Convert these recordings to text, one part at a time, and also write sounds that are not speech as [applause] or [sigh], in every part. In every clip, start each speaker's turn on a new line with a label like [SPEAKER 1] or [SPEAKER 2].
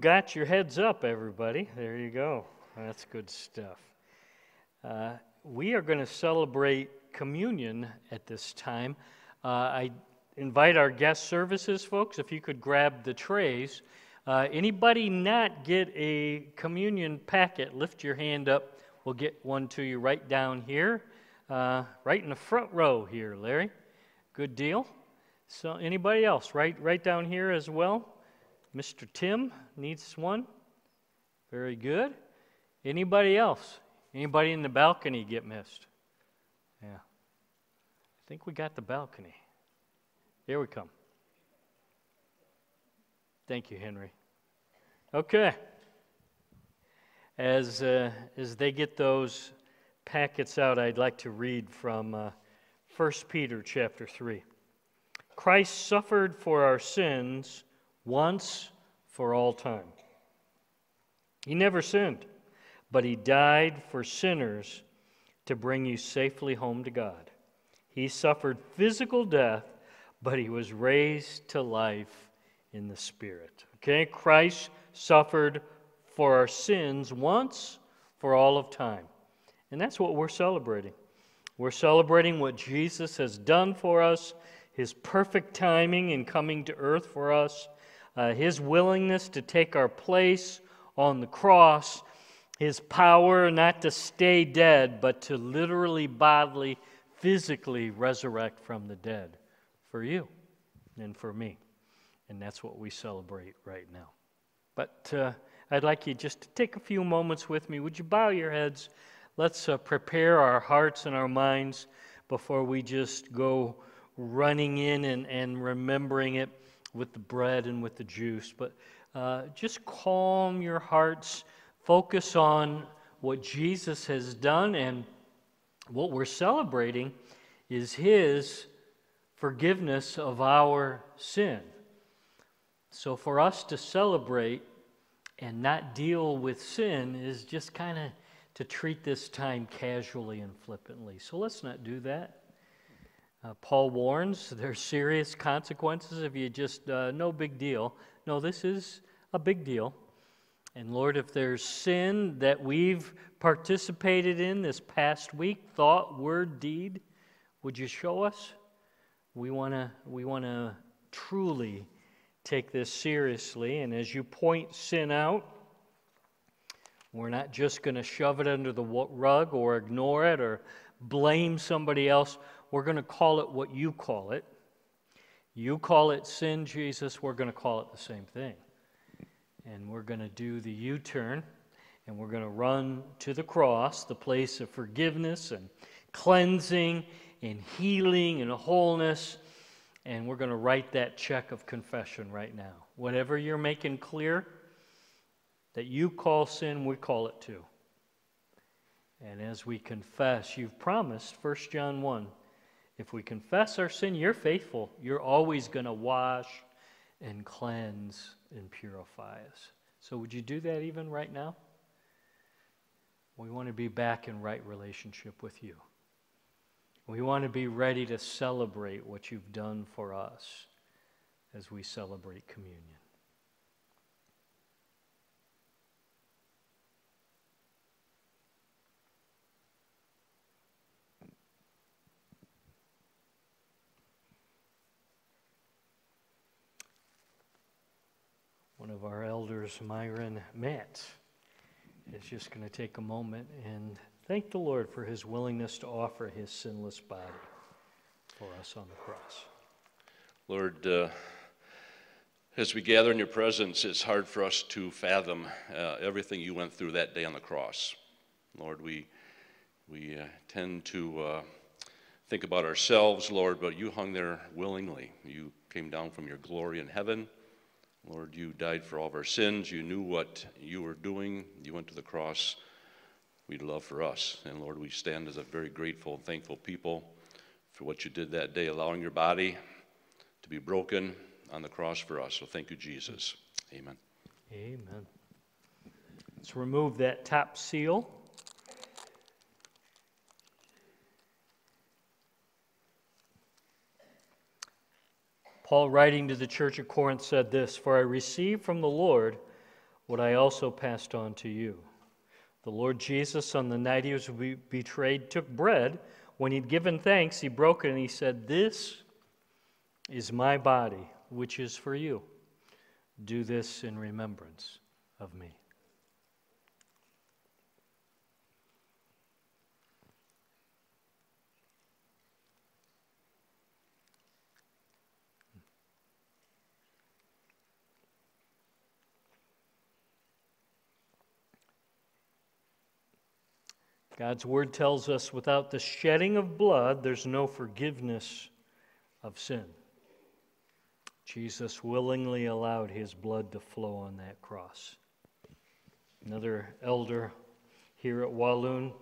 [SPEAKER 1] got your heads up, everybody. There you go. That's good stuff. Uh, we are going to celebrate communion at this time. Uh, I invite our guest services folks, if you could grab the trays. Uh, anybody not get a communion packet, lift your hand up. We'll get one to you right down here, uh, right in the front row here, Larry. Good deal. So, anybody else? Right, right down here as well. Mr. Tim needs one. Very good. Anybody else? Anybody in the balcony get missed? Yeah. I think we got the balcony. Here we come. Thank you, Henry. Okay. As, uh, as they get those packets out, I'd like to read from uh, 1 Peter chapter 3. Christ suffered for our sins once for all time. He never sinned, but he died for sinners to bring you safely home to God. He suffered physical death, but he was raised to life in the Spirit. Okay? Christ suffered for our sins once for all of time. And that's what we're celebrating. We're celebrating what Jesus has done for us, his perfect timing in coming to earth for us, uh, his willingness to take our place on the cross, his power not to stay dead, but to literally, bodily, physically resurrect from the dead for you and for me. And that's what we celebrate right now. But uh, I'd like you just to take a few moments with me. Would you bow your heads? Let's uh, prepare our hearts and our minds before we just go running in and, and remembering it with the bread and with the juice. But uh, just calm your hearts, focus on what Jesus has done, and what we're celebrating is His forgiveness of our sin. So, for us to celebrate and not deal with sin is just kind of to treat this time casually and flippantly. So, let's not do that. Uh, Paul warns there's serious consequences if you just, uh, no big deal. No, this is a big deal. And Lord, if there's sin that we've participated in this past week, thought, word, deed, would you show us? We want to we wanna truly take this seriously. And as you point sin out, we're not just going to shove it under the rug or ignore it or blame somebody else. We're going to call it what you call it. You call it sin, Jesus. We're going to call it the same thing. And we're going to do the U turn and we're going to run to the cross, the place of forgiveness and cleansing and healing and wholeness. And we're going to write that check of confession right now. Whatever you're making clear that you call sin, we call it too. And as we confess, you've promised, 1 John 1, if we confess our sin, you're faithful. You're always going to wash and cleanse and purify us. So, would you do that even right now? We want to be back in right relationship with you. We want to be ready to celebrate what you've done for us as we celebrate communion. One of our elders, Myron Matt, is just going to take a moment and thank the Lord for his willingness to offer his sinless body for us on the cross.
[SPEAKER 2] Lord, uh, as we gather in your presence, it's hard for us to fathom uh, everything you went through that day on the cross. Lord, we, we uh, tend to uh, think about ourselves, Lord, but you hung there willingly. You came down from your glory in heaven Lord, you died for all of our sins. You knew what you were doing. You went to the cross. We'd love for us. And Lord, we stand as a very grateful and thankful people for what you did that day, allowing your body to be broken on the cross for us. So thank you, Jesus. Amen.
[SPEAKER 1] Amen. Let's remove that top seal. Paul, writing to the church at Corinth, said this For I received from the Lord what I also passed on to you. The Lord Jesus, on the night he was betrayed, took bread. When he'd given thanks, he broke it and he said, This is my body, which is for you. Do this in remembrance of me. God's word tells us without the shedding of blood, there's no forgiveness of sin. Jesus willingly allowed his blood to flow on that cross. Another elder here at Walloon,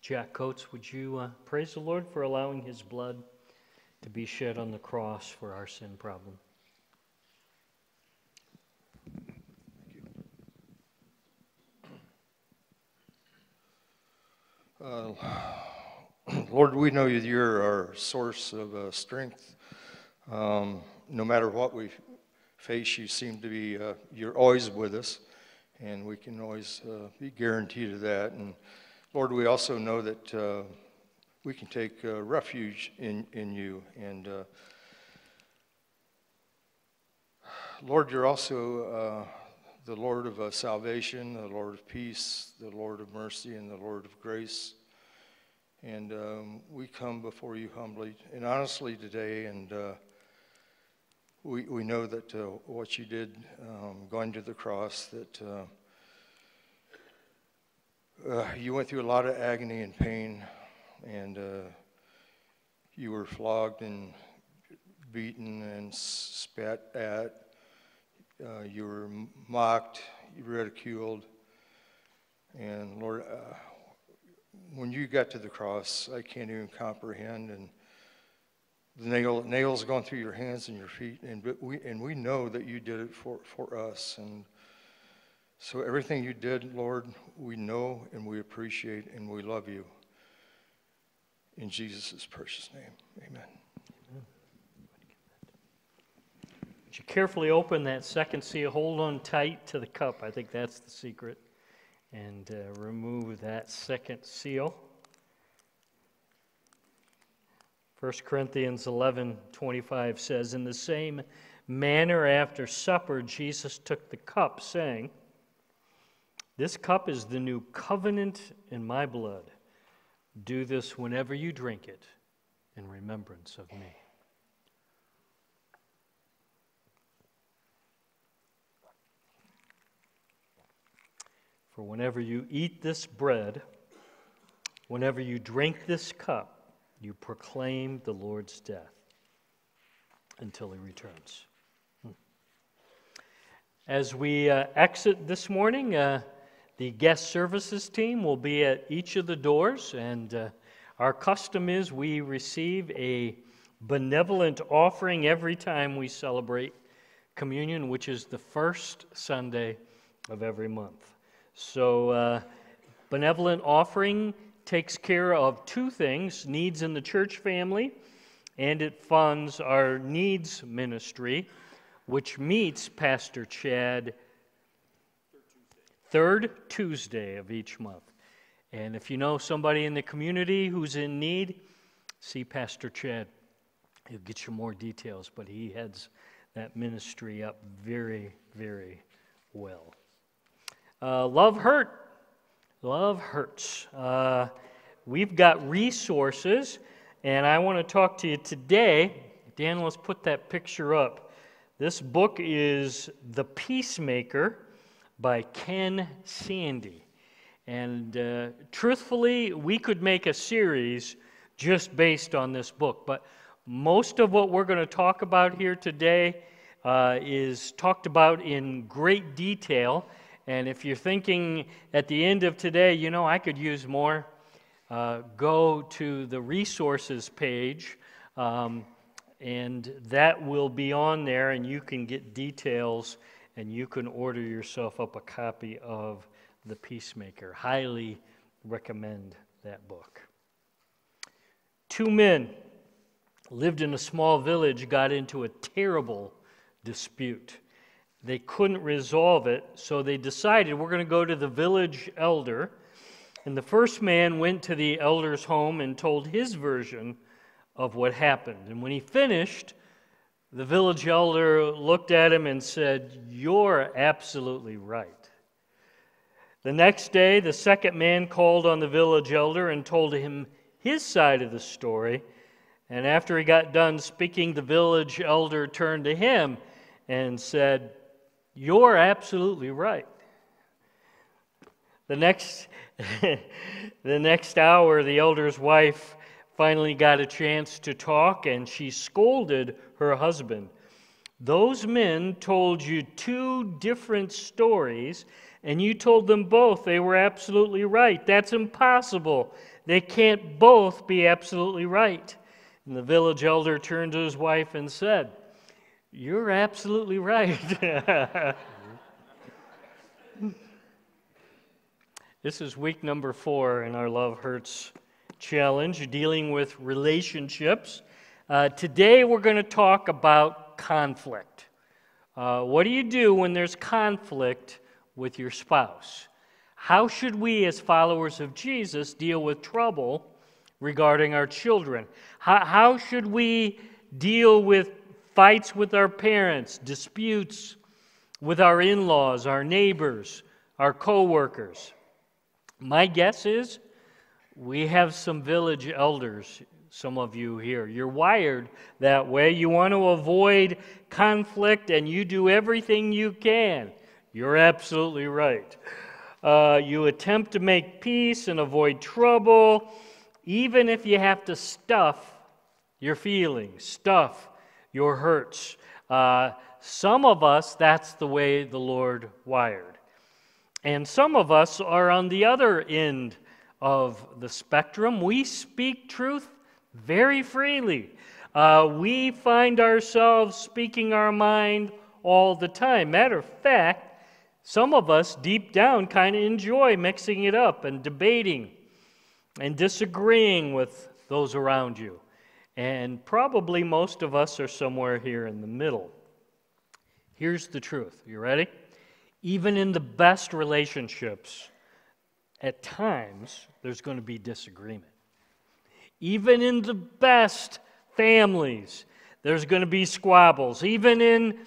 [SPEAKER 1] Jack Coates, would you uh, praise the Lord for allowing his blood to be shed on the cross for our sin problem?
[SPEAKER 3] Uh, Lord, we know you're our source of uh, strength. Um, no matter what we face, you seem to be, uh, you're always with us, and we can always uh, be guaranteed of that. And Lord, we also know that uh, we can take refuge in, in you. And Lord, you're also the Lord of uh, salvation, the Lord of peace, the Lord of mercy, and the Lord of grace. And um, we come before you humbly and honestly today, and uh, we, we know that uh, what you did um, going to the cross, that uh, uh, you went through a lot of agony and pain, and uh, you were flogged and beaten and spat at uh, you were mocked, you ridiculed. And Lord, uh, when you got to the cross, I can't even comprehend. And the nail, nails going through your hands and your feet. And, but we, and we know that you did it for, for us. And so everything you did, Lord, we know and we appreciate and we love you. In Jesus' precious name, amen.
[SPEAKER 1] You carefully open that second seal, hold on tight to the cup. I think that's the secret. And uh, remove that second seal. 1 Corinthians 11 25 says, In the same manner, after supper, Jesus took the cup, saying, This cup is the new covenant in my blood. Do this whenever you drink it in remembrance of me. For whenever you eat this bread, whenever you drink this cup, you proclaim the Lord's death until he returns. Hmm. As we uh, exit this morning, uh, the guest services team will be at each of the doors, and uh, our custom is we receive a benevolent offering every time we celebrate communion, which is the first Sunday of every month. So, uh, benevolent offering takes care of two things needs in the church family, and it funds our needs ministry, which meets Pastor Chad third Tuesday of each month. And if you know somebody in the community who's in need, see Pastor Chad. He'll get you more details, but he heads that ministry up very, very well. Uh, love hurt. Love hurts. Uh, we've got resources, and I want to talk to you today. Dan, let's put that picture up. This book is The Peacemaker by Ken Sande. And uh, truthfully, we could make a series just based on this book, but most of what we're going to talk about here today uh, is talked about in great detail and if you're thinking at the end of today, you know, I could use more, uh, go to the resources page, um, and that will be on there, and you can get details and you can order yourself up a copy of The Peacemaker. Highly recommend that book. Two men lived in a small village, got into a terrible dispute. They couldn't resolve it, so they decided we're going to go to the village elder. And the first man went to the elder's home and told his version of what happened. And when he finished, the village elder looked at him and said, You're absolutely right. The next day, the second man called on the village elder and told him his side of the story. And after he got done speaking, the village elder turned to him and said, You're absolutely right. The next, [laughs] the next hour, the elder's wife finally got a chance to talk, and she scolded her husband. Those men told you two different stories, and you told them both they were absolutely right. That's impossible. They can't both be absolutely right. And the village elder turned to his wife and said, You're absolutely right. [laughs] this is week number four in our Love Hurts challenge dealing with relationships. Uh, today we're going to talk about conflict. Uh, what do you do when there's conflict with your spouse? How should we, as followers of Jesus, deal with trouble regarding our children? How, how should we deal with fights with our parents, disputes with our in laws, our neighbors, our co workers? My guess is we have some village elders, some of you here. You're wired that way. You want to avoid conflict and you do everything you can. You're absolutely right. Uh, you attempt to make peace and avoid trouble, even if you have to stuff your feelings, stuff your hurts. Uh, some of us, that's the way the Lord wired. And some of us are on the other end of the spectrum. We speak truth very freely. Uh, we find ourselves speaking our mind all the time. Matter of fact, some of us deep down kind of enjoy mixing it up and debating and disagreeing with those around you. And probably most of us are somewhere here in the middle. Here's the truth. You ready? Even in the best relationships, at times there's going to be disagreement. Even in the best families, there's going to be squabbles. Even in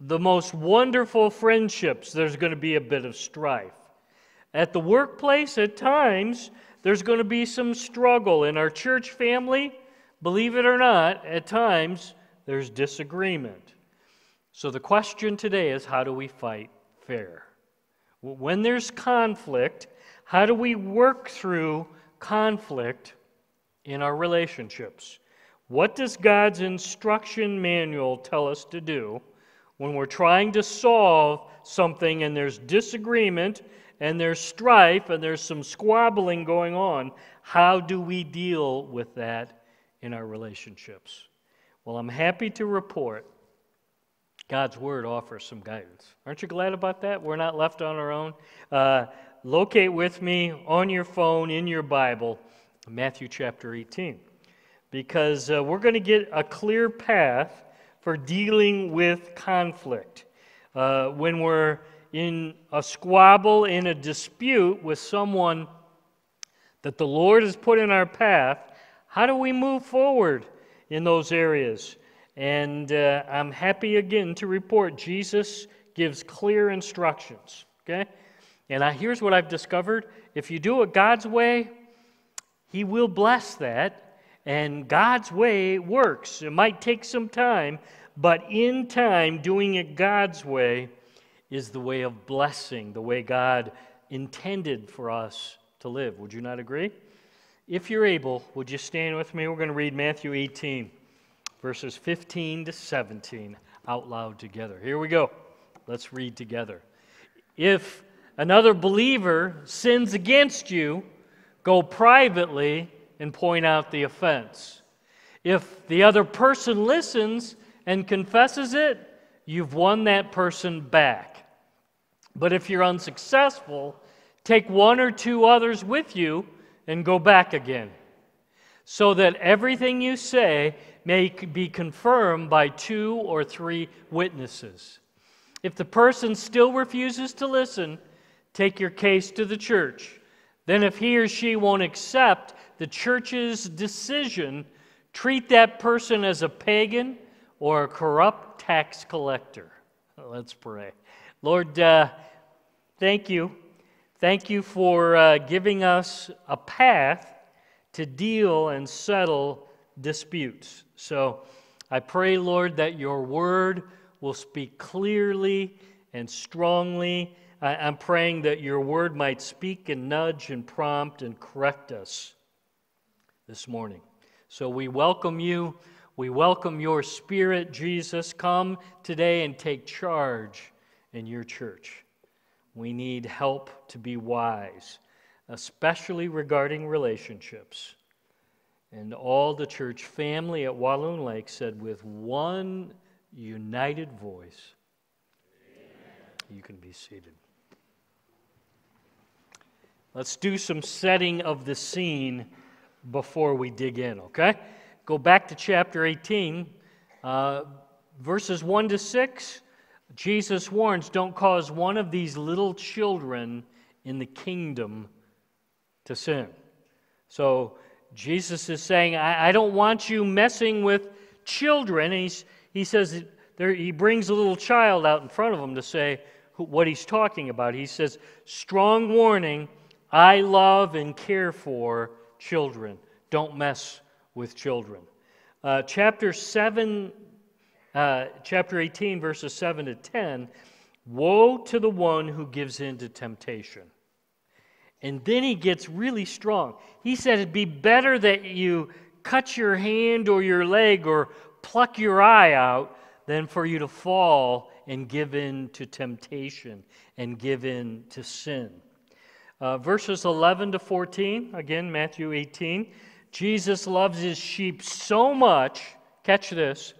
[SPEAKER 1] the most wonderful friendships, there's going to be a bit of strife. At the workplace, at times, there's going to be some struggle. In our church family, believe it or not, at times, there's disagreement. So the question today is how do we fight fair? When there's conflict, how do we work through conflict in our relationships? What does God's instruction manual tell us to do when we're trying to solve something and there's disagreement and there's strife and there's some squabbling going on? How do we deal with that in our relationships? Well, I'm happy to report God's Word offers some guidance. Aren't you glad about that? We're not left on our own. Uh, locate with me on your phone in your Bible Matthew chapter 18 because uh, we're going to get a clear path for dealing with conflict. Uh, when we're in a squabble, in a dispute with someone that the Lord has put in our path, how do we move forward in those areas? And uh, I'm happy again to report Jesus gives clear instructions. Okay? And I, here's what I've discovered if you do it God's way, He will bless that. And God's way works. It might take some time, but in time, doing it God's way is the way of blessing, the way God intended for us to live. Would you not agree? If you're able, would you stand with me? We're going to read Matthew 18, verses 15 to 17 out loud together. Here we go. Let's read together. If another believer sins against you, go privately and point out the offense. If the other person listens and confesses it, you've won that person back. But if you're unsuccessful, take one or two others with you and go back again, so that everything you say may be confirmed by two or three witnesses. If the person still refuses to listen, take your case to the church. Then, if he or she won't accept the church's decision, treat that person as a pagan or a corrupt tax collector. [laughs] Let's pray. Lord, uh, thank you. Thank you for uh, giving us a path to deal and settle disputes. So I pray, Lord, that your word will speak clearly and strongly. I, I'm praying that your word might speak and nudge and prompt and correct us this morning. So we welcome you. We welcome your spirit, Jesus. Come today and take charge in your church. We need help to be wise, especially regarding relationships. And all the church family at Walloon Lake said with one united voice, Amen. You can be seated. Let's do some setting of the scene before we dig in, okay? Go back to chapter 18, uh, verses 1 to 6. Jesus warns don't cause one of these little children in the kingdom to sin. So Jesus is saying, I, I don't want you messing with children. And he's, he says, there, he brings a little child out in front of him to say what he's talking about. He says, Strong warning, I love and care for children. Don't mess with children. Uh, chapter 7, uh, chapter 18, verses 7 to 10 Woe to the one who gives in to temptation. And then he gets really strong. He said it'd be better that you cut your hand or your leg or pluck your eye out than for you to fall and give in to temptation and give in to sin. Uh, verses 11 to 14, again, Matthew 18. Jesus loves his sheep so much, catch this,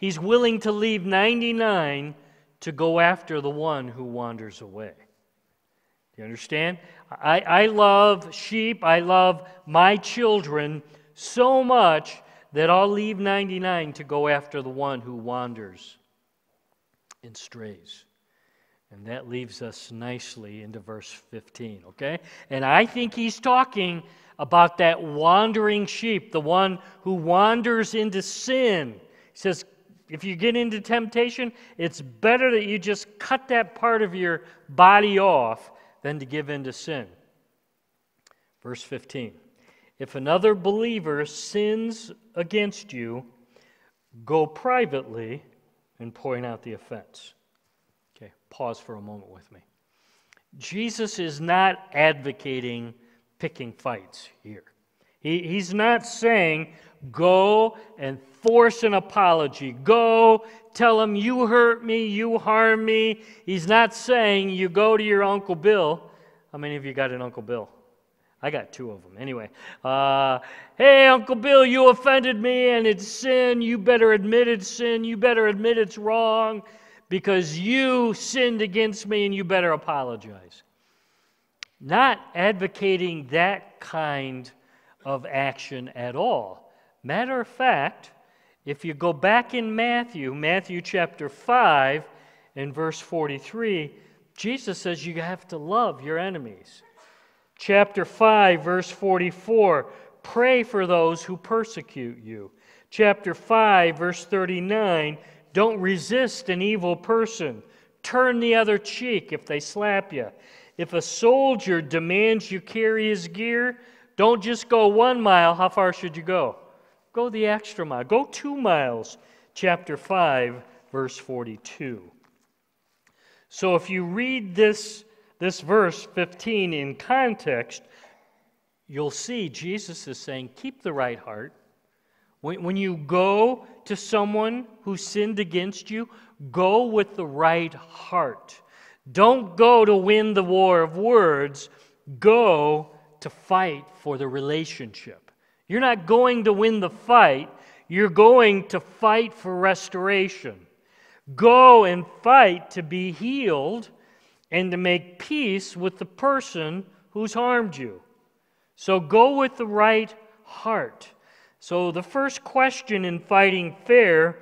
[SPEAKER 1] he's willing to leave 99 to go after the one who wanders away. Do you understand? I, I love sheep, I love my children so much that I'll leave 99 to go after the one who wanders and strays. And that leaves us nicely into verse 15, okay? And I think he's talking about that wandering sheep, the one who wanders into sin. He says, if you get into temptation, it's better that you just cut that part of your body off than to give in to sin. Verse 15 If another believer sins against you, go privately and point out the offense. Okay, pause for a moment with me. Jesus is not advocating picking fights here. He, he's not saying, go and force an apology. Go tell him, you hurt me, you harm me. He's not saying, you go to your Uncle Bill. How many of you got an Uncle Bill? I got two of them. Anyway, uh, hey, Uncle Bill, you offended me and it's sin. You better admit it's sin. You better admit it's wrong because you sinned against me and you better apologize. Not advocating that kind of action at all. Matter of fact, if you go back in Matthew, Matthew chapter 5 and verse 43, Jesus says you have to love your enemies chapter 5, verse 44 pray for those who persecute you. Chapter 5, verse 39 don't resist an evil person, turn the other cheek if they slap you. If a soldier demands you carry his gear, don't just go one mile. How far should you go? Go the extra mile. Go two miles. Chapter 5, verse 42. So if you read this this verse 15 in context, you'll see Jesus is saying, keep the right heart. When, when you go to someone who sinned against you, go with the right heart. Don't go to win the war of words, go to fight for the relationship. You're not going to win the fight, you're going to fight for restoration. Go and fight to be healed and to make peace with the person who's harmed you. So go with the right heart. So, the first question in fighting fair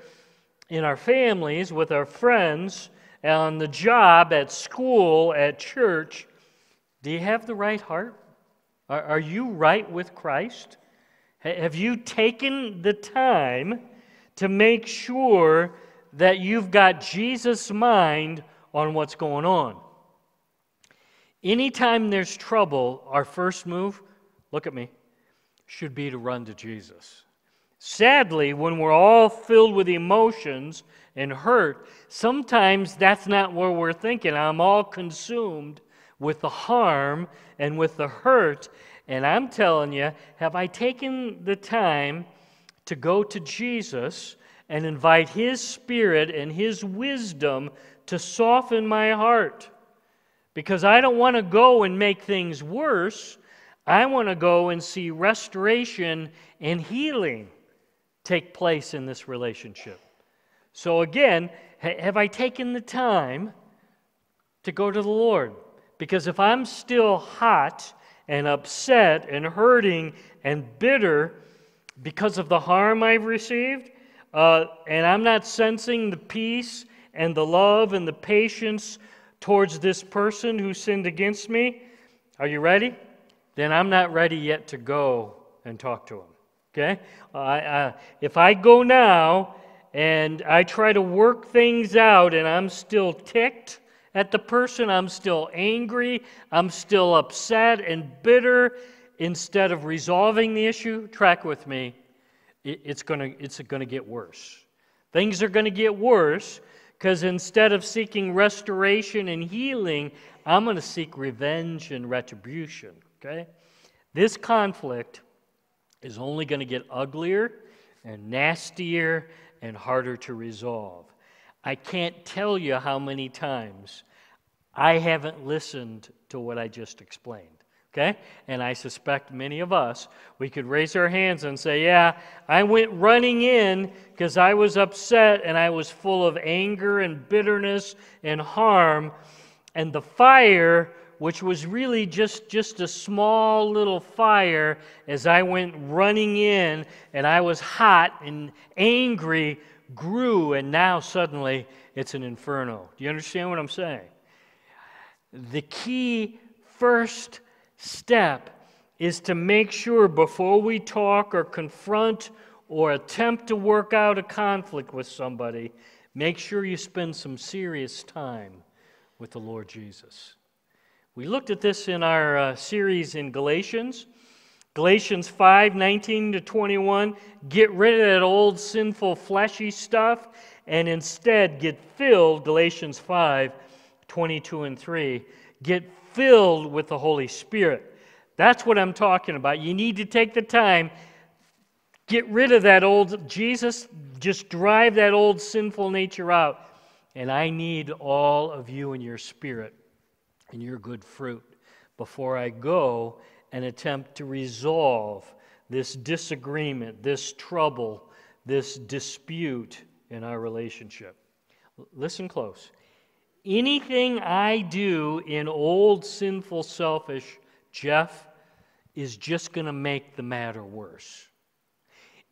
[SPEAKER 1] in our families, with our friends, on the job, at school, at church, do you have the right heart? Are, you right with Christ? Have you taken the time to make sure that you've got Jesus' mind on what's going on? Anytime there's trouble, our first move, look at me, should be to run to Jesus. Sadly, when we're all filled with emotions and hurt, sometimes that's not where we're thinking. I'm all consumed with the harm and with the hurt. And I'm telling you, have I taken the time to go to Jesus and invite His Spirit and His wisdom to soften my heart? Because I don't want to go and make things worse. I want to go and see restoration and healing take place in this relationship. So, again, have I taken the time to go to the Lord? Because if I'm still hot and upset and hurting and bitter because of the harm I've received, uh, and I'm not sensing the peace and the love and the patience towards this person who sinned against me, are you ready? Then I'm not ready yet to go and talk to him. Okay? I, uh, if I go now and I try to work things out and I'm still ticked at the person, I'm still angry, I'm still upset and bitter, instead of resolving the issue, track with me, it's going to it's going to get worse. Things are going to get worse because instead of seeking restoration and healing, I'm going to seek revenge and retribution. Okay? This conflict is only going to get uglier and nastier and harder to resolve. I can't tell you how many times I haven't listened to what I just explained. Okay? And I suspect many of us, we could raise our hands and say, Yeah, I went running in because I was upset and I was full of anger and bitterness and harm. And the fire, which was really just, just a small little fire, as I went running in and I was hot and angry, grew. And now suddenly it's an inferno. Do you understand what I'm saying? The key first step is to make sure before we talk or confront or attempt to work out a conflict with somebody, make sure you spend some serious time with the Lord Jesus. We looked at this in our uh, series in Galatians. Galatians 5 19 to 21. Get rid of that old sinful fleshy stuff and instead get filled, Galatians 5 22 and 3. Get filled with the Holy Spirit. That's what I'm talking about. You need to take the time, get rid of that old Jesus, just drive that old sinful nature out. And I need all of you and your spirit and your good fruit before I go and attempt to resolve this disagreement, this trouble, this dispute in our relationship. Listen close anything I do in old, sinful, selfish Jeff is just going to make the matter worse.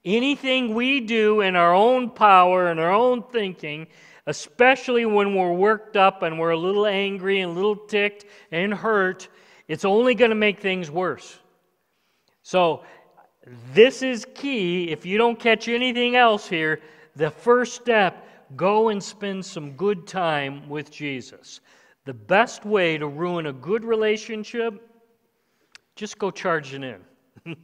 [SPEAKER 1] Anything we do in our own power and our own thinking, especially when we're worked up and we're a little angry and a little ticked and hurt, it's only going to make things worse. So, this is key. If you don't catch anything else here, the first step go and spend some good time with Jesus. The best way to ruin a good relationship, just go charging in [laughs]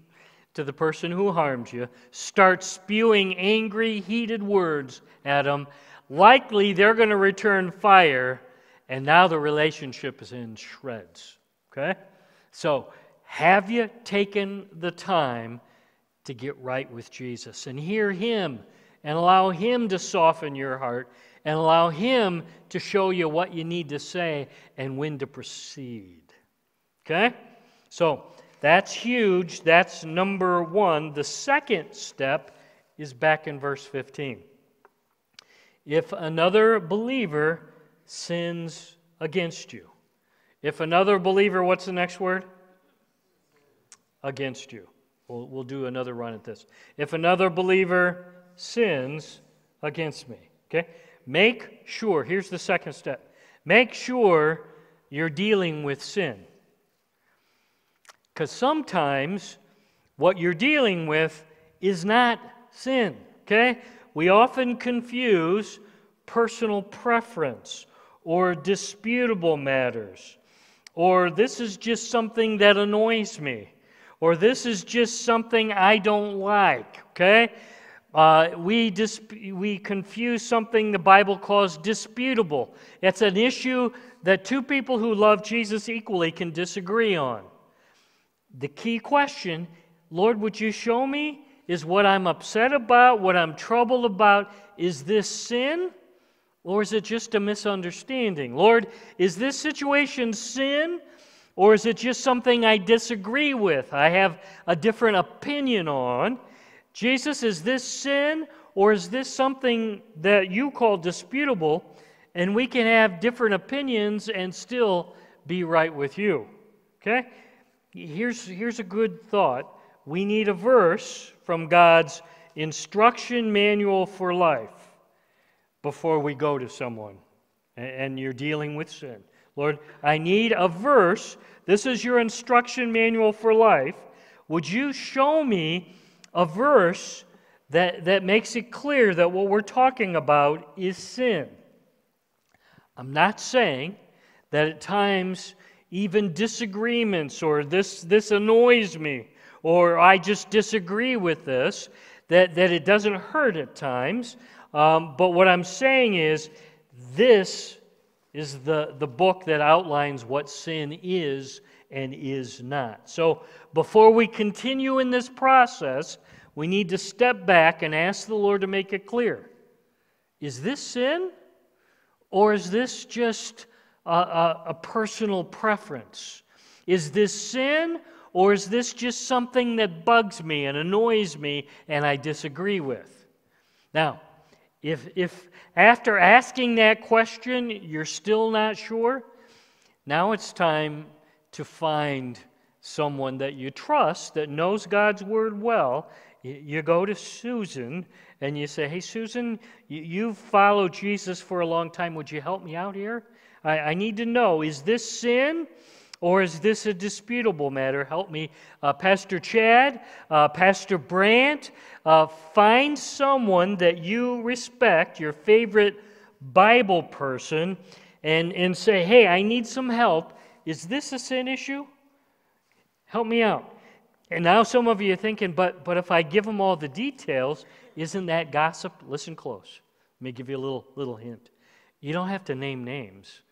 [SPEAKER 1] to the person who harmed you. Start spewing angry, heated words at them. Likely they're going to return fire, and now the relationship is in shreds. Okay? So, have you taken the time to get right with Jesus and hear Him and allow Him to soften your heart and allow Him to show you what you need to say and when to proceed. Okay? So that's huge. That's number one. The second step is back in verse 15. If another believer sins against you, if another believer, what's the next word? Against you. We'll, we'll do another run at this. If another believer sins against me. Okay? make sure, here's the second step make sure you're dealing with sin. Because sometimes what you're dealing with is not sin, okay? We often confuse personal preference or disputable matters, or this is just something that annoys me, or this is just something I don't like, okay? Uh, we, dis- we confuse something the Bible calls disputable. It's an issue that two people who love Jesus equally can disagree on. The key question Lord, would you show me? Is what I'm upset about, what I'm troubled about, is this sin? Or is it just a misunderstanding? Lord, is this situation sin? Or is it just something I disagree with? I have a different opinion on. Jesus, is this sin? Or is this something that you call disputable? And we can have different opinions and still be right with you. Okay? Here's, here's a good thought. We need a verse from God's instruction manual for life before we go to someone and you're dealing with sin. Lord, I need a verse. This is your instruction manual for life. Would you show me a verse that, that makes it clear that what we're talking about is sin? I'm not saying that at times even disagreements or this, this annoys me or I just disagree with this, that, that it doesn't hurt at times. Um, but what I'm saying is, this is the, the book that outlines what sin is and is not. So before we continue in this process, we need to step back and ask the Lord to make it clear. Is this sin? Or is this just a, a, a personal preference? Is this sin? Or is this just something that bugs me and annoys me and I disagree with? Now, if, if after asking that question you're still not sure, now it's time to find someone that you trust that knows God's word well. You go to Susan and you say, Hey, Susan, you've followed Jesus for a long time. Would you help me out here? I, need to know is this sin? Or is this a disputable matter? Help me. Uh, Pastor Chad, uh, Pastor Brandt, uh, find someone that you respect, your favorite Bible person, and, and say, hey, I need some help. Is this a sin issue? Help me out. And now some of you are thinking, but, but if I give them all the details, isn't that gossip? Listen close. Let me give you a little, little hint. You don't have to name names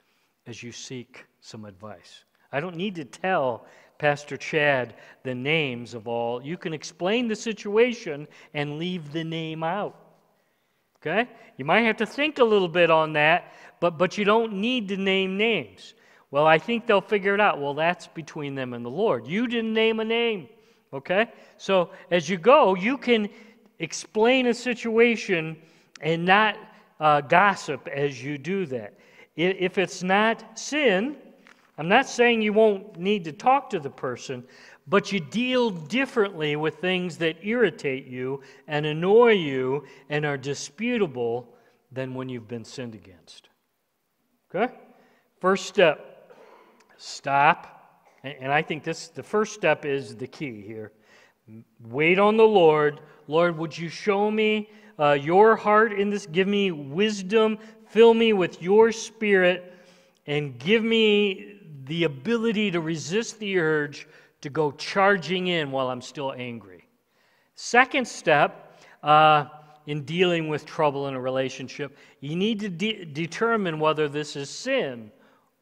[SPEAKER 1] as you seek some advice. I don't need to tell Pastor Chad the names of all. You can explain the situation and leave the name out. Okay? You might have to think a little bit on that, but, but you don't need to name names. Well, I think they'll figure it out. Well, that's between them and the Lord. You didn't name a name. Okay? So as you go, you can explain a situation and not uh, gossip as you do that. If it's not sin, I'm not saying you won't need to talk to the person, but you deal differently with things that irritate you and annoy you and are disputable than when you've been sinned against. Okay? First step stop. And I think this the first step is the key here. Wait on the Lord. Lord, would you show me uh, your heart in this? Give me wisdom. Fill me with your spirit and give me the ability to resist the urge to go charging in while I'm still angry. Second step uh, in dealing with trouble in a relationship, you need to de- determine whether this is sin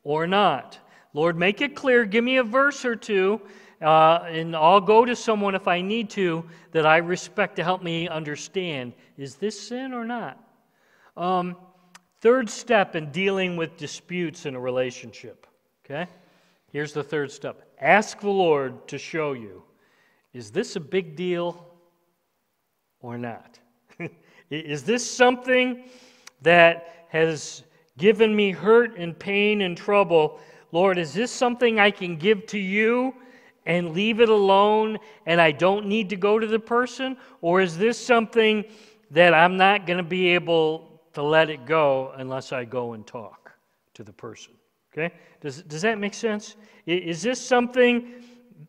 [SPEAKER 1] or not. Lord, make it clear. Give me a verse or two, uh, and I'll go to someone if I need to that I respect to help me understand is this sin or not? Um, third step in dealing with disputes in a relationship Okay? Here's the third step ask the Lord to show you is this a big deal or not? [laughs] is this something that has given me hurt and pain and trouble? Lord, is this something I can give to you and leave it alone and I don't need to go to the person? Or is this something that I'm not going to be able to let it go unless I go and talk to the person. Okay? Does, does that make sense? Is this something,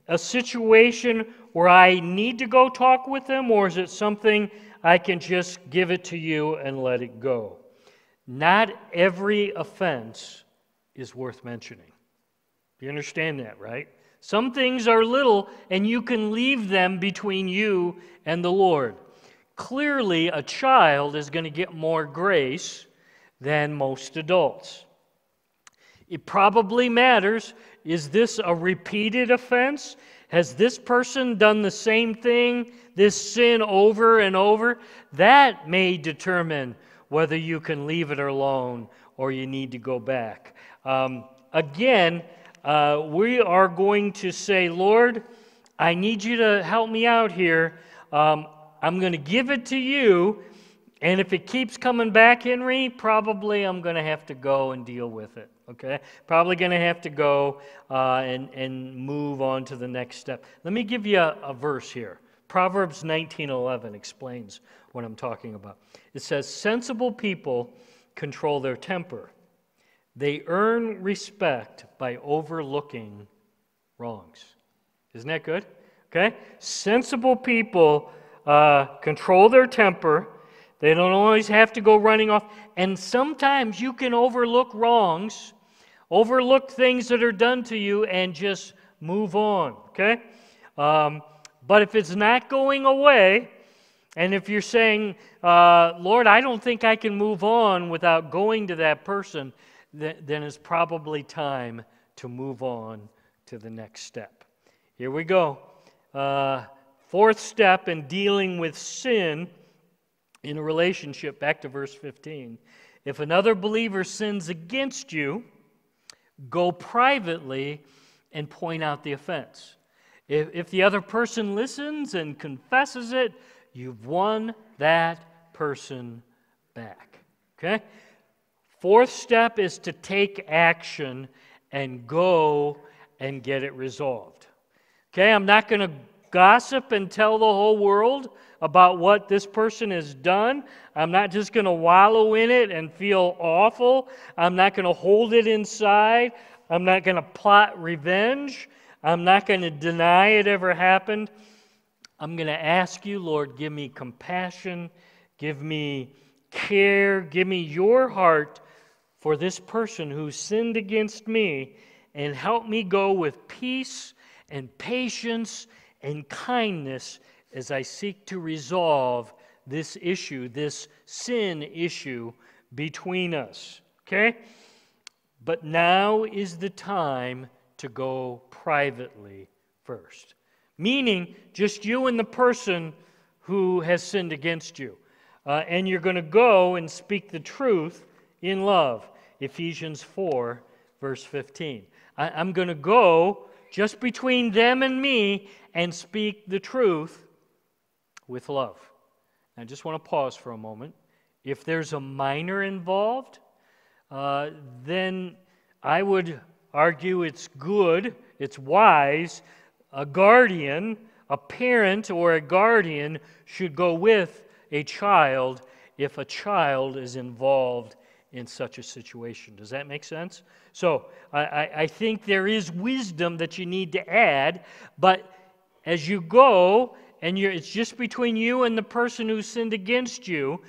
[SPEAKER 1] a situation where I need to go talk with them, or is it something I can just give it to you and let it go? Not every offense is worth mentioning. You understand that, right? Some things are little, and you can leave them between you and the Lord. Clearly, a child is going to get more grace than most adults. It probably matters. Is this a repeated offense? Has this person done the same thing, this sin over and over? That may determine whether you can leave it alone or you need to go back. Um, again, uh, we are going to say, Lord, I need you to help me out here. Um, I'm going to give it to you. And if it keeps coming back, Henry, probably I'm going to have to go and deal with it. Okay? Probably going to have to go uh, and, and move on to the next step. Let me give you a, a verse here. Proverbs 19:11 explains what I'm talking about. It says, "Sensible people control their temper. They earn respect by overlooking wrongs." Isn't that good? Okay? Sensible people uh, control their temper. They don't always have to go running off. And sometimes you can overlook wrongs, overlook things that are done to you, and just move on. Okay? Um, but if it's not going away, and if you're saying, uh, Lord, I don't think I can move on without going to that person, th- then it's probably time to move on to the next step. Here we go. Uh, fourth step in dealing with sin in a relationship, back to verse 15. If another believer sins against you, go privately and point out the offense. If, if the other person listens and confesses it, you've won that person back. Okay? Fourth step is to take action and go and get it resolved. Okay, I'm not going to gossip and tell the whole world about what this person has done. I'm not just going to wallow in it and feel awful. I'm not going to hold it inside. I'm not going to plot revenge. I'm not going to deny it ever happened. I'm going to ask you, Lord, give me compassion, give me care, give me your heart for this person who sinned against me, and help me go with peace and patience and kindness as I seek to resolve this issue, this sin issue between us. Okay? But now is the time to go privately first. Meaning, just you and the person who has sinned against you. Uh, and you're going to go and speak the truth in love. Ephesians 4, verse 15. I, I'm going to go just between them and me and speak the truth with love. I just want to pause for a moment. If there's a minor involved, uh, then I would argue it's good, it's wise. A guardian, a parent, or a guardian should go with a child if a child is involved in such a situation. Does that make sense? So I, I think there is wisdom that you need to add, but as you go, and it's just between you and the person who sinned against you,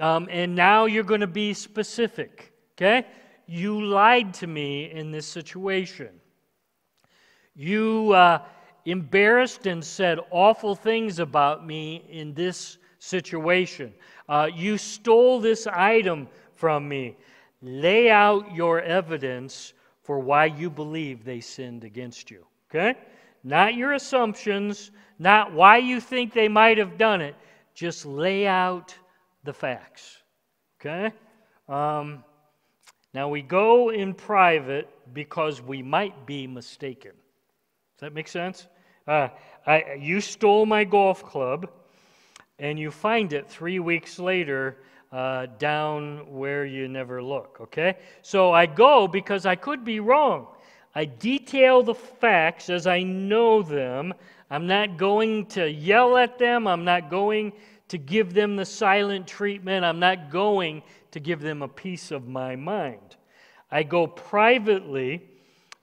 [SPEAKER 1] um, and now you're going to be specific, okay? You lied to me in this situation. You uh, embarrassed and said awful things about me in this situation. Uh, you stole this item from me. Lay out your evidence for why you believe they sinned against you. Okay? Not your assumptions, not why you think they might have done it. Just lay out the facts. Okay? Um, now we go in private because we might be mistaken. Does that make sense? Uh, I, you stole my golf club, and you find it three weeks later uh, down where you never look, okay? So I go because I could be wrong. I detail the facts as I know them. I'm not going to yell at them. I'm not going to give them the silent treatment. I'm not going to give them a piece of my mind. I go privately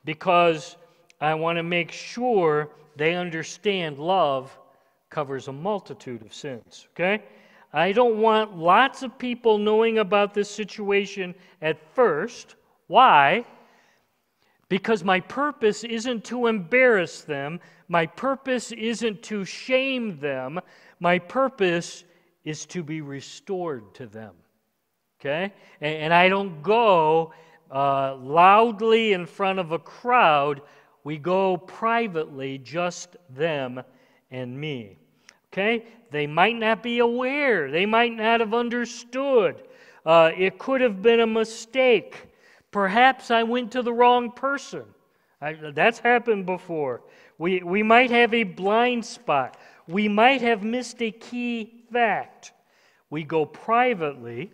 [SPEAKER 1] because I want to make sure they understand love covers a multitude of sins, okay? I don't want lots of people knowing about this situation at first. Why? Because my purpose isn't to embarrass them, my purpose isn't to shame them, my purpose is to be restored to them. Okay? And, and I don't go uh, loudly in front of a crowd, we go privately, just them and me. Okay? They might not be aware, they might not have understood. Uh, it could have been a mistake. Perhaps I went to the wrong person. I, that's happened before. We, we might have a blind spot. We might have missed a key fact. We go privately,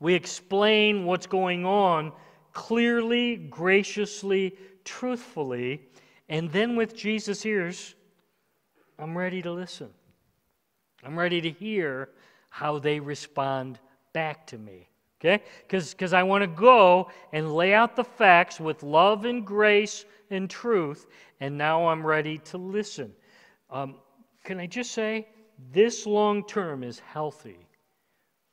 [SPEAKER 1] we explain what's going on clearly, graciously, truthfully, and then with Jesus' ears, I'm ready to listen. I'm ready to hear how they respond back to me. Okay? Because I want to go and lay out the facts with love and grace and truth, and now I'm ready to listen. Um, can I just say, this long term is healthy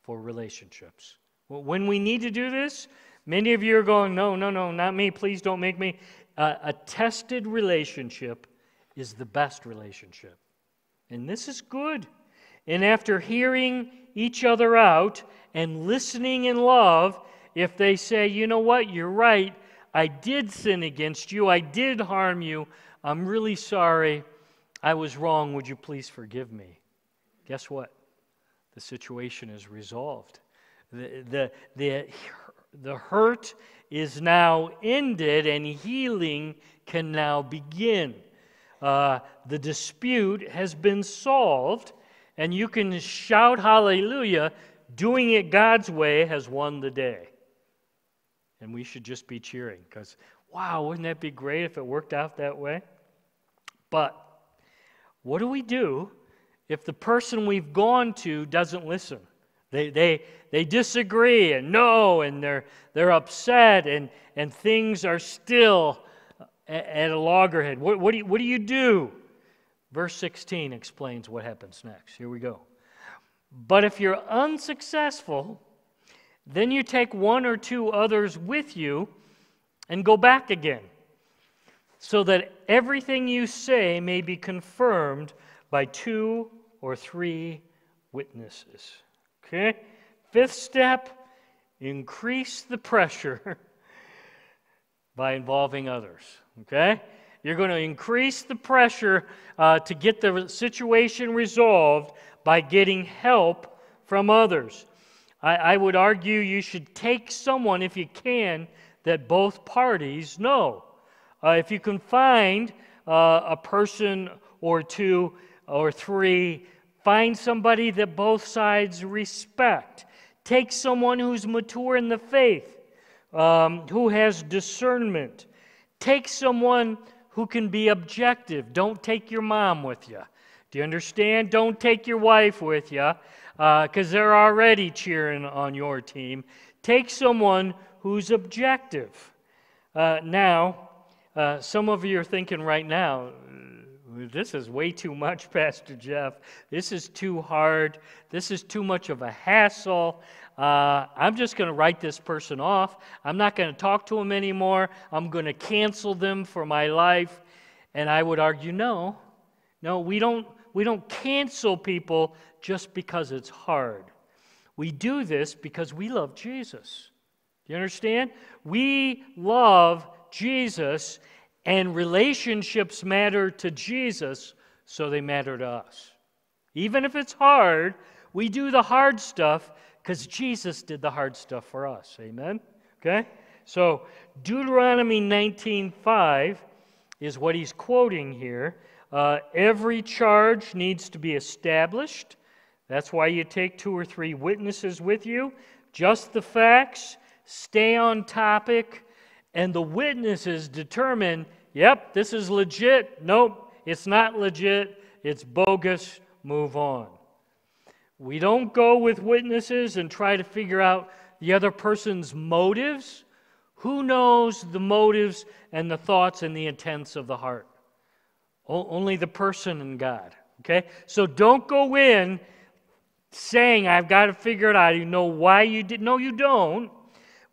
[SPEAKER 1] for relationships. When we need to do this, many of you are going, no, no, no, not me, please don't make me. Uh, a tested relationship is the best relationship. And this is good. And after hearing each other out and listening in love, if they say, you know what, you're right, I did sin against you, I did harm you, I'm really sorry, I was wrong, would you please forgive me? Guess what? The situation is resolved. The, the, the, the hurt is now ended and healing can now begin. Uh, the dispute has been solved and you can shout hallelujah, doing it God's way has won the day. And we should just be cheering because, wow, wouldn't that be great if it worked out that way? But what do we do if the person we've gone to doesn't listen? They, they, they disagree and no, and they're, they're upset, and, and things are still at, a loggerhead. What, what, do you, what do you do? Verse 16 explains what happens next. Here we go. But if you're unsuccessful, then you take one or two others with you and go back again, so that everything you say may be confirmed by two or three witnesses. Okay? Fifth step increase the pressure [laughs] by involving others. Okay? You're going to increase the pressure uh, to get the situation resolved by getting help from others. I, I would argue you should take someone, if you can, that both parties know. Uh, if you can find uh, a person or two or three, find somebody that both sides respect. Take someone who's mature in the faith, um, who has discernment. Take someone who can be objective. Don't take your mom with you. Do you understand? Don't take your wife with you because uh, they're already cheering on your team. Take someone who's objective. Uh, now, uh, some of you are thinking right now, this is way too much, [laughs] Pastor Jeff. This is too hard. This is too much of a hassle. Uh, I'm just going to write this person off. I'm not going to talk to them anymore. I'm going to cancel them for my life. And I would argue, no, no, we don't, we don't cancel people just because it's hard. We do this because we love Jesus. Do you understand? We love Jesus, and relationships matter to Jesus, so they matter to us. Even if it's hard, we do the hard stuff because Jesus did the hard stuff for us. Amen? Okay? So, Deuteronomy 19:5 is what he's quoting here. Uh, every charge needs to be established. That's why you take two or three witnesses with you. Just the facts, stay on topic, and the witnesses determine yep, this is legit. Nope, it's not legit. It's bogus. Move on. We don't go with witnesses and try to figure out the other person's motives. Who knows the motives and the thoughts and the intents of the heart? O- only the person and God. Okay? So don't go in saying, I've got to figure it out. You know why you did. No, you don't.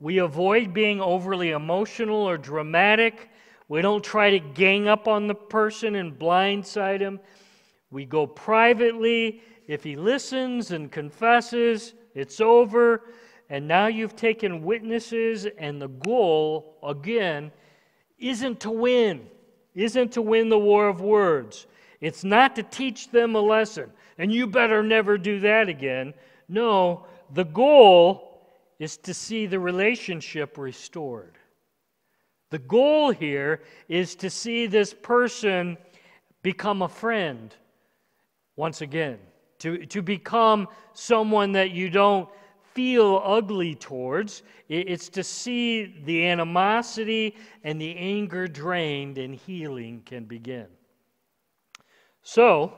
[SPEAKER 1] We avoid being overly emotional or dramatic. We don't try to gang up on the person and blindside him. We go privately. If he listens and confesses, it's over. And now you've taken witnesses, and the goal, again, isn't to win, isn't to win the war of words. It's not to teach them a lesson, and you better never do that again. No, the goal is to see the relationship restored. The goal here is to see this person become a friend once again, to, to become someone that you don't feel ugly towards. It's to see the animosity and the anger drained and healing can begin. So,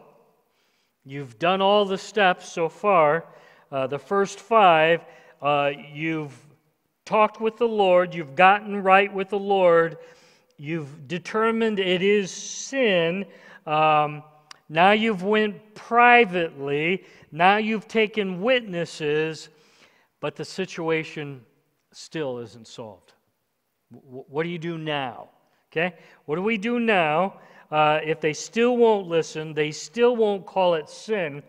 [SPEAKER 1] you've done all the steps so far. Uh, the first five, uh, you've talked with the Lord, you've gotten right with the Lord, you've determined it is sin. Um, now you've went privately. Now you've taken witnesses but the situation still isn't solved. what do you do now? Okay? What do we do now uh, if they still won't listen, they still won't call it sin,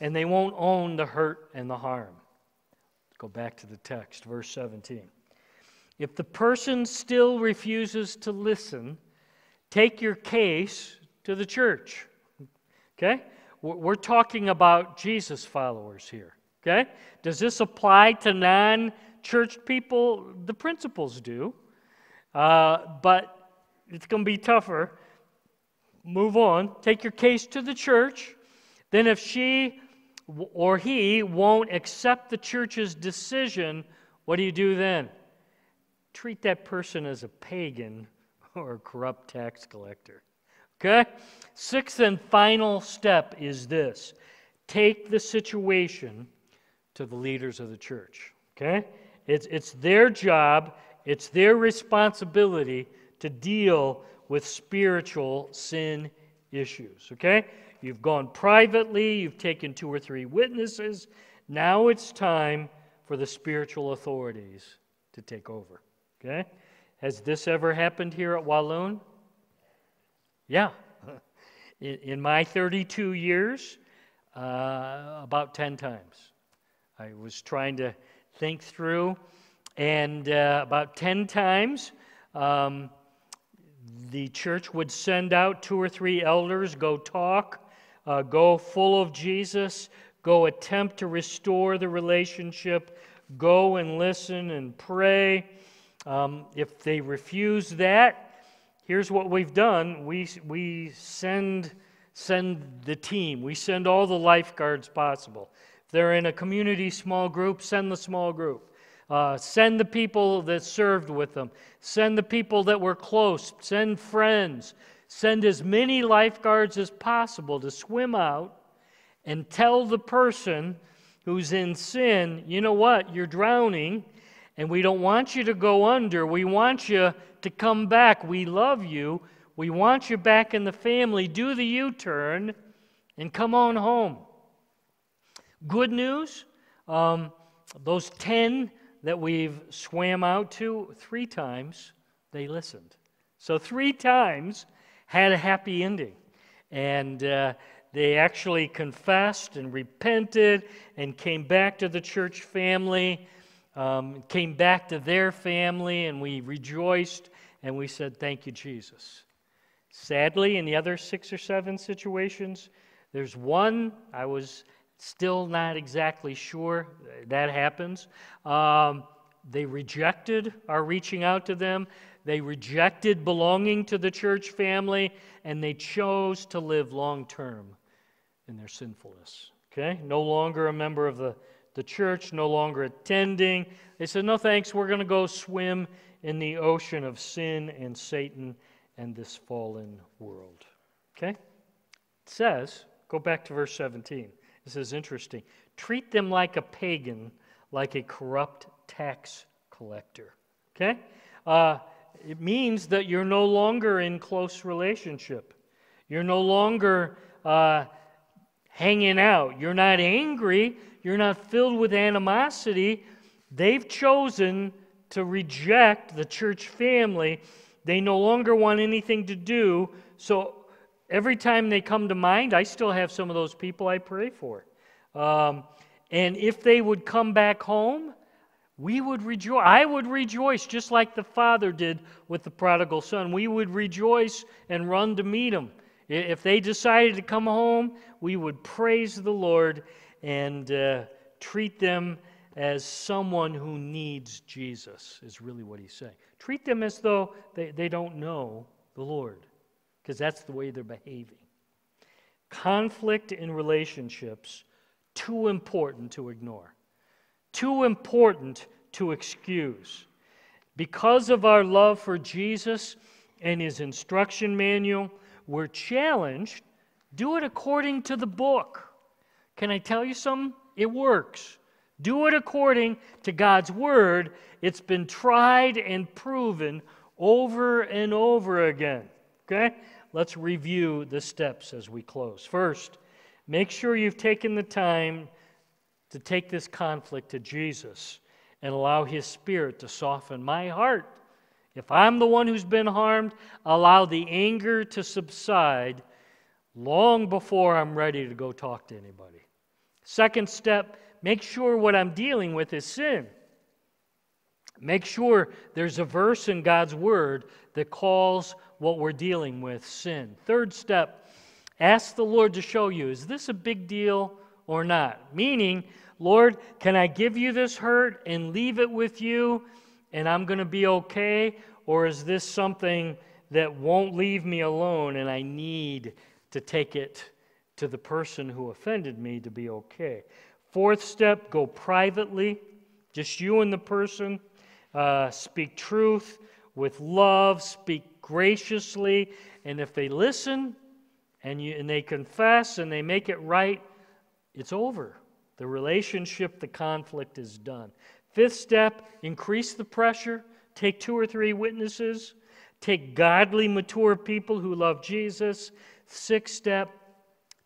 [SPEAKER 1] and they won't own the hurt and the harm? Go back to the text, verse 17. If the person still refuses to listen, take your case to the church. Okay? We're talking about Jesus followers here. Okay? Does this apply to non church people? The principles do. Uh, but it's going to be tougher. Move on. Take your case to the church. Then, if she or he won't accept the church's decision, what do you do then? Treat that person as a pagan or a corrupt tax collector. Okay? Sixth and final step is this take the situation to the leaders of the church. Okay? It's, it's their job, it's their responsibility to deal with spiritual sin issues. Okay? You've gone privately, you've taken two or three witnesses. Now it's time for the spiritual authorities to take over. Okay? Has this ever happened here at Walloon? Yeah. [laughs] In, in my 32 years, uh, about 10 times. I was trying to think through, and uh, about 10 times, um, the church would send out two or three elders, go talk, uh, go full of Jesus, go attempt to restore the relationship, go and listen and pray. Um, if they refuse that, here's what we've done we, we send, send the team, we send all the lifeguards possible If they're in a community small group, send the small group. Uh, send the people that served with them. Send the people that were close. Send friends. Send as many lifeguards as possible to swim out and tell the person who's in sin, you know what, you're drowning, and we don't want you to go under. We want you to come back. We love you. We want you back in the family. Do the U turn and come on home. Good news um, those 10 that we've swam out to, three times they listened. So, three times had a happy ending. And uh, they actually confessed and repented and came back to the church family, um, came back to their family, and we rejoiced and we said, Thank you, Jesus. Sadly, in the other six or seven situations, there's one I was Still not exactly sure that happens. Um, they rejected our reaching out to them. They rejected belonging to the church family, and they chose to live long term in their sinfulness. Okay? No longer a member of the, the church, no longer attending. They said, No thanks, we're going to go swim in the ocean of sin and Satan and this fallen world. Okay? It says, go back to verse 17. This is interesting. treat them like a pagan, like a corrupt tax collector. Okay? Uh, it means that you're no longer in close relationship. You're no longer uh, hanging out. You're not angry. You're not filled with animosity. They've chosen to reject the church family. They no longer want anything to do. So every time they come to mind, I still have some of those people I pray for. Um, and if they would come back home, we would rejoice. I would rejoice just like the father did with the prodigal son. We would rejoice and run to meet him. If they decided to come home, we would praise the Lord and uh, treat them as someone who needs Jesus, is really what he's saying. Treat them as though they, they don't know the Lord, because that's the way they're behaving. Conflict in relationships, too important to ignore, too important to excuse. Because of our love for Jesus and his instruction manual, we're challenged do it according to the book. Can I tell you something? It works. Do it according to God's word. It's been tried and proven over and over again. Okay? Let's review the steps as we close. First, make sure you've taken the time to take this conflict to Jesus and allow His Spirit to soften my heart. If I'm the one who's been harmed, allow the anger to subside long before I'm ready to go talk to anybody. Second step, make sure what I'm dealing with is sin. Make sure there's a verse in God's Word that calls what we're dealing with sin. Third step, ask the Lord to show you is this a big deal or not? Meaning, Lord, can I give you this hurt and leave it with you and I'm going to be okay? Or is this something that won't leave me alone and I need to take it to the person who offended me to be okay? Fourth step, go privately, just you and the person. Uh, speak truth with love, speak graciously, and if they listen and, you, and they confess and they make it right, it's over. The relationship, the conflict is done. Fifth step, increase the pressure. Take two or three witnesses. Take godly, mature people who love Jesus. Sixth step,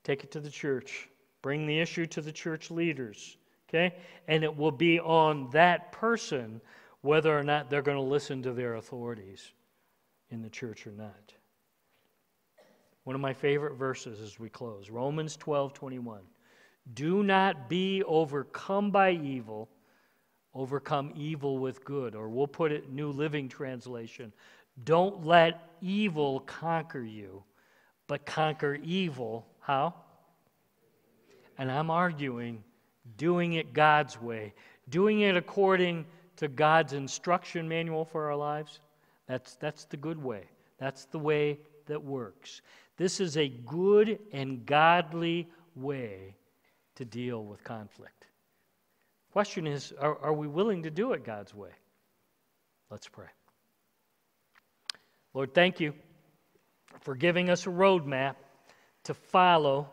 [SPEAKER 1] take it to the church. Bring the issue to the church leaders, okay? And it will be on that person whether or not they're going to listen to their authorities in the church or not. One of my favorite verses as we close Romans 12 21. Do not be overcome by evil, overcome evil with good. Or we'll put it New Living Translation. Don't let evil conquer you, but conquer evil. How? And I'm arguing doing it God's way, doing it according to God's instruction manual for our lives. That's, that's the good way. That's the way that works. This is a good and godly way to deal with conflict. Question is are, are we willing to do it God's way? Let's pray. Lord, thank you for giving us a roadmap to follow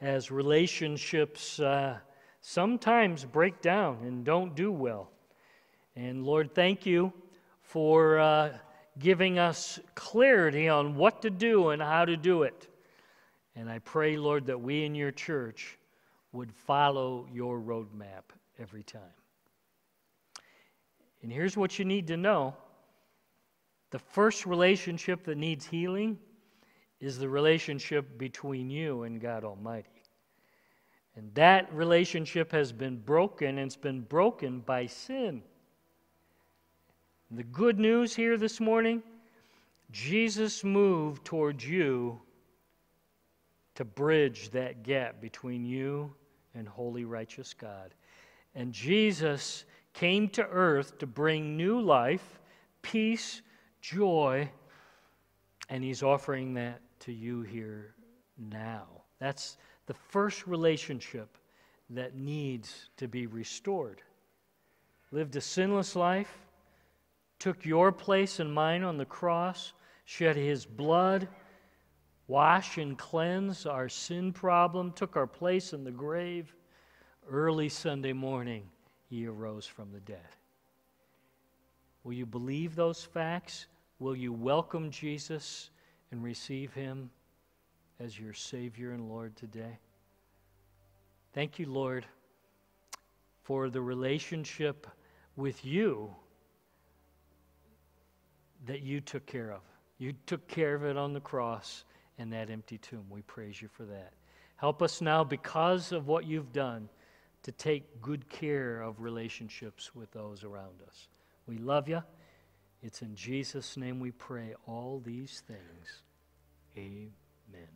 [SPEAKER 1] as relationships uh, sometimes break down and don't do well. And Lord, thank you for uh, giving us clarity on what to do and how to do it. And I pray, Lord, that we in your church would follow your roadmap every time. And here's what you need to know the first relationship that needs healing is the relationship between you and God Almighty. And that relationship has been broken, and it's been broken by sin. The good news here this morning Jesus moved towards you to bridge that gap between you and holy, righteous God. And Jesus came to earth to bring new life, peace, joy, and He's offering that to you here now. That's the first relationship that needs to be restored. Lived a sinless life, took your place and mine on the cross, shed his blood, wash and cleanse our sin problem, took our place in the grave, early Sunday morning, he arose from the dead. Will you believe those facts? Will you welcome Jesus and receive him as your Savior and Lord today? Thank you, Lord, for the relationship with you that you took care of. You took care of it on the cross and that empty tomb. We praise you for that. Help us now, because of what you've done, to take good care of relationships with those around us. We love you. It's in Jesus' name we pray all these things. Amen.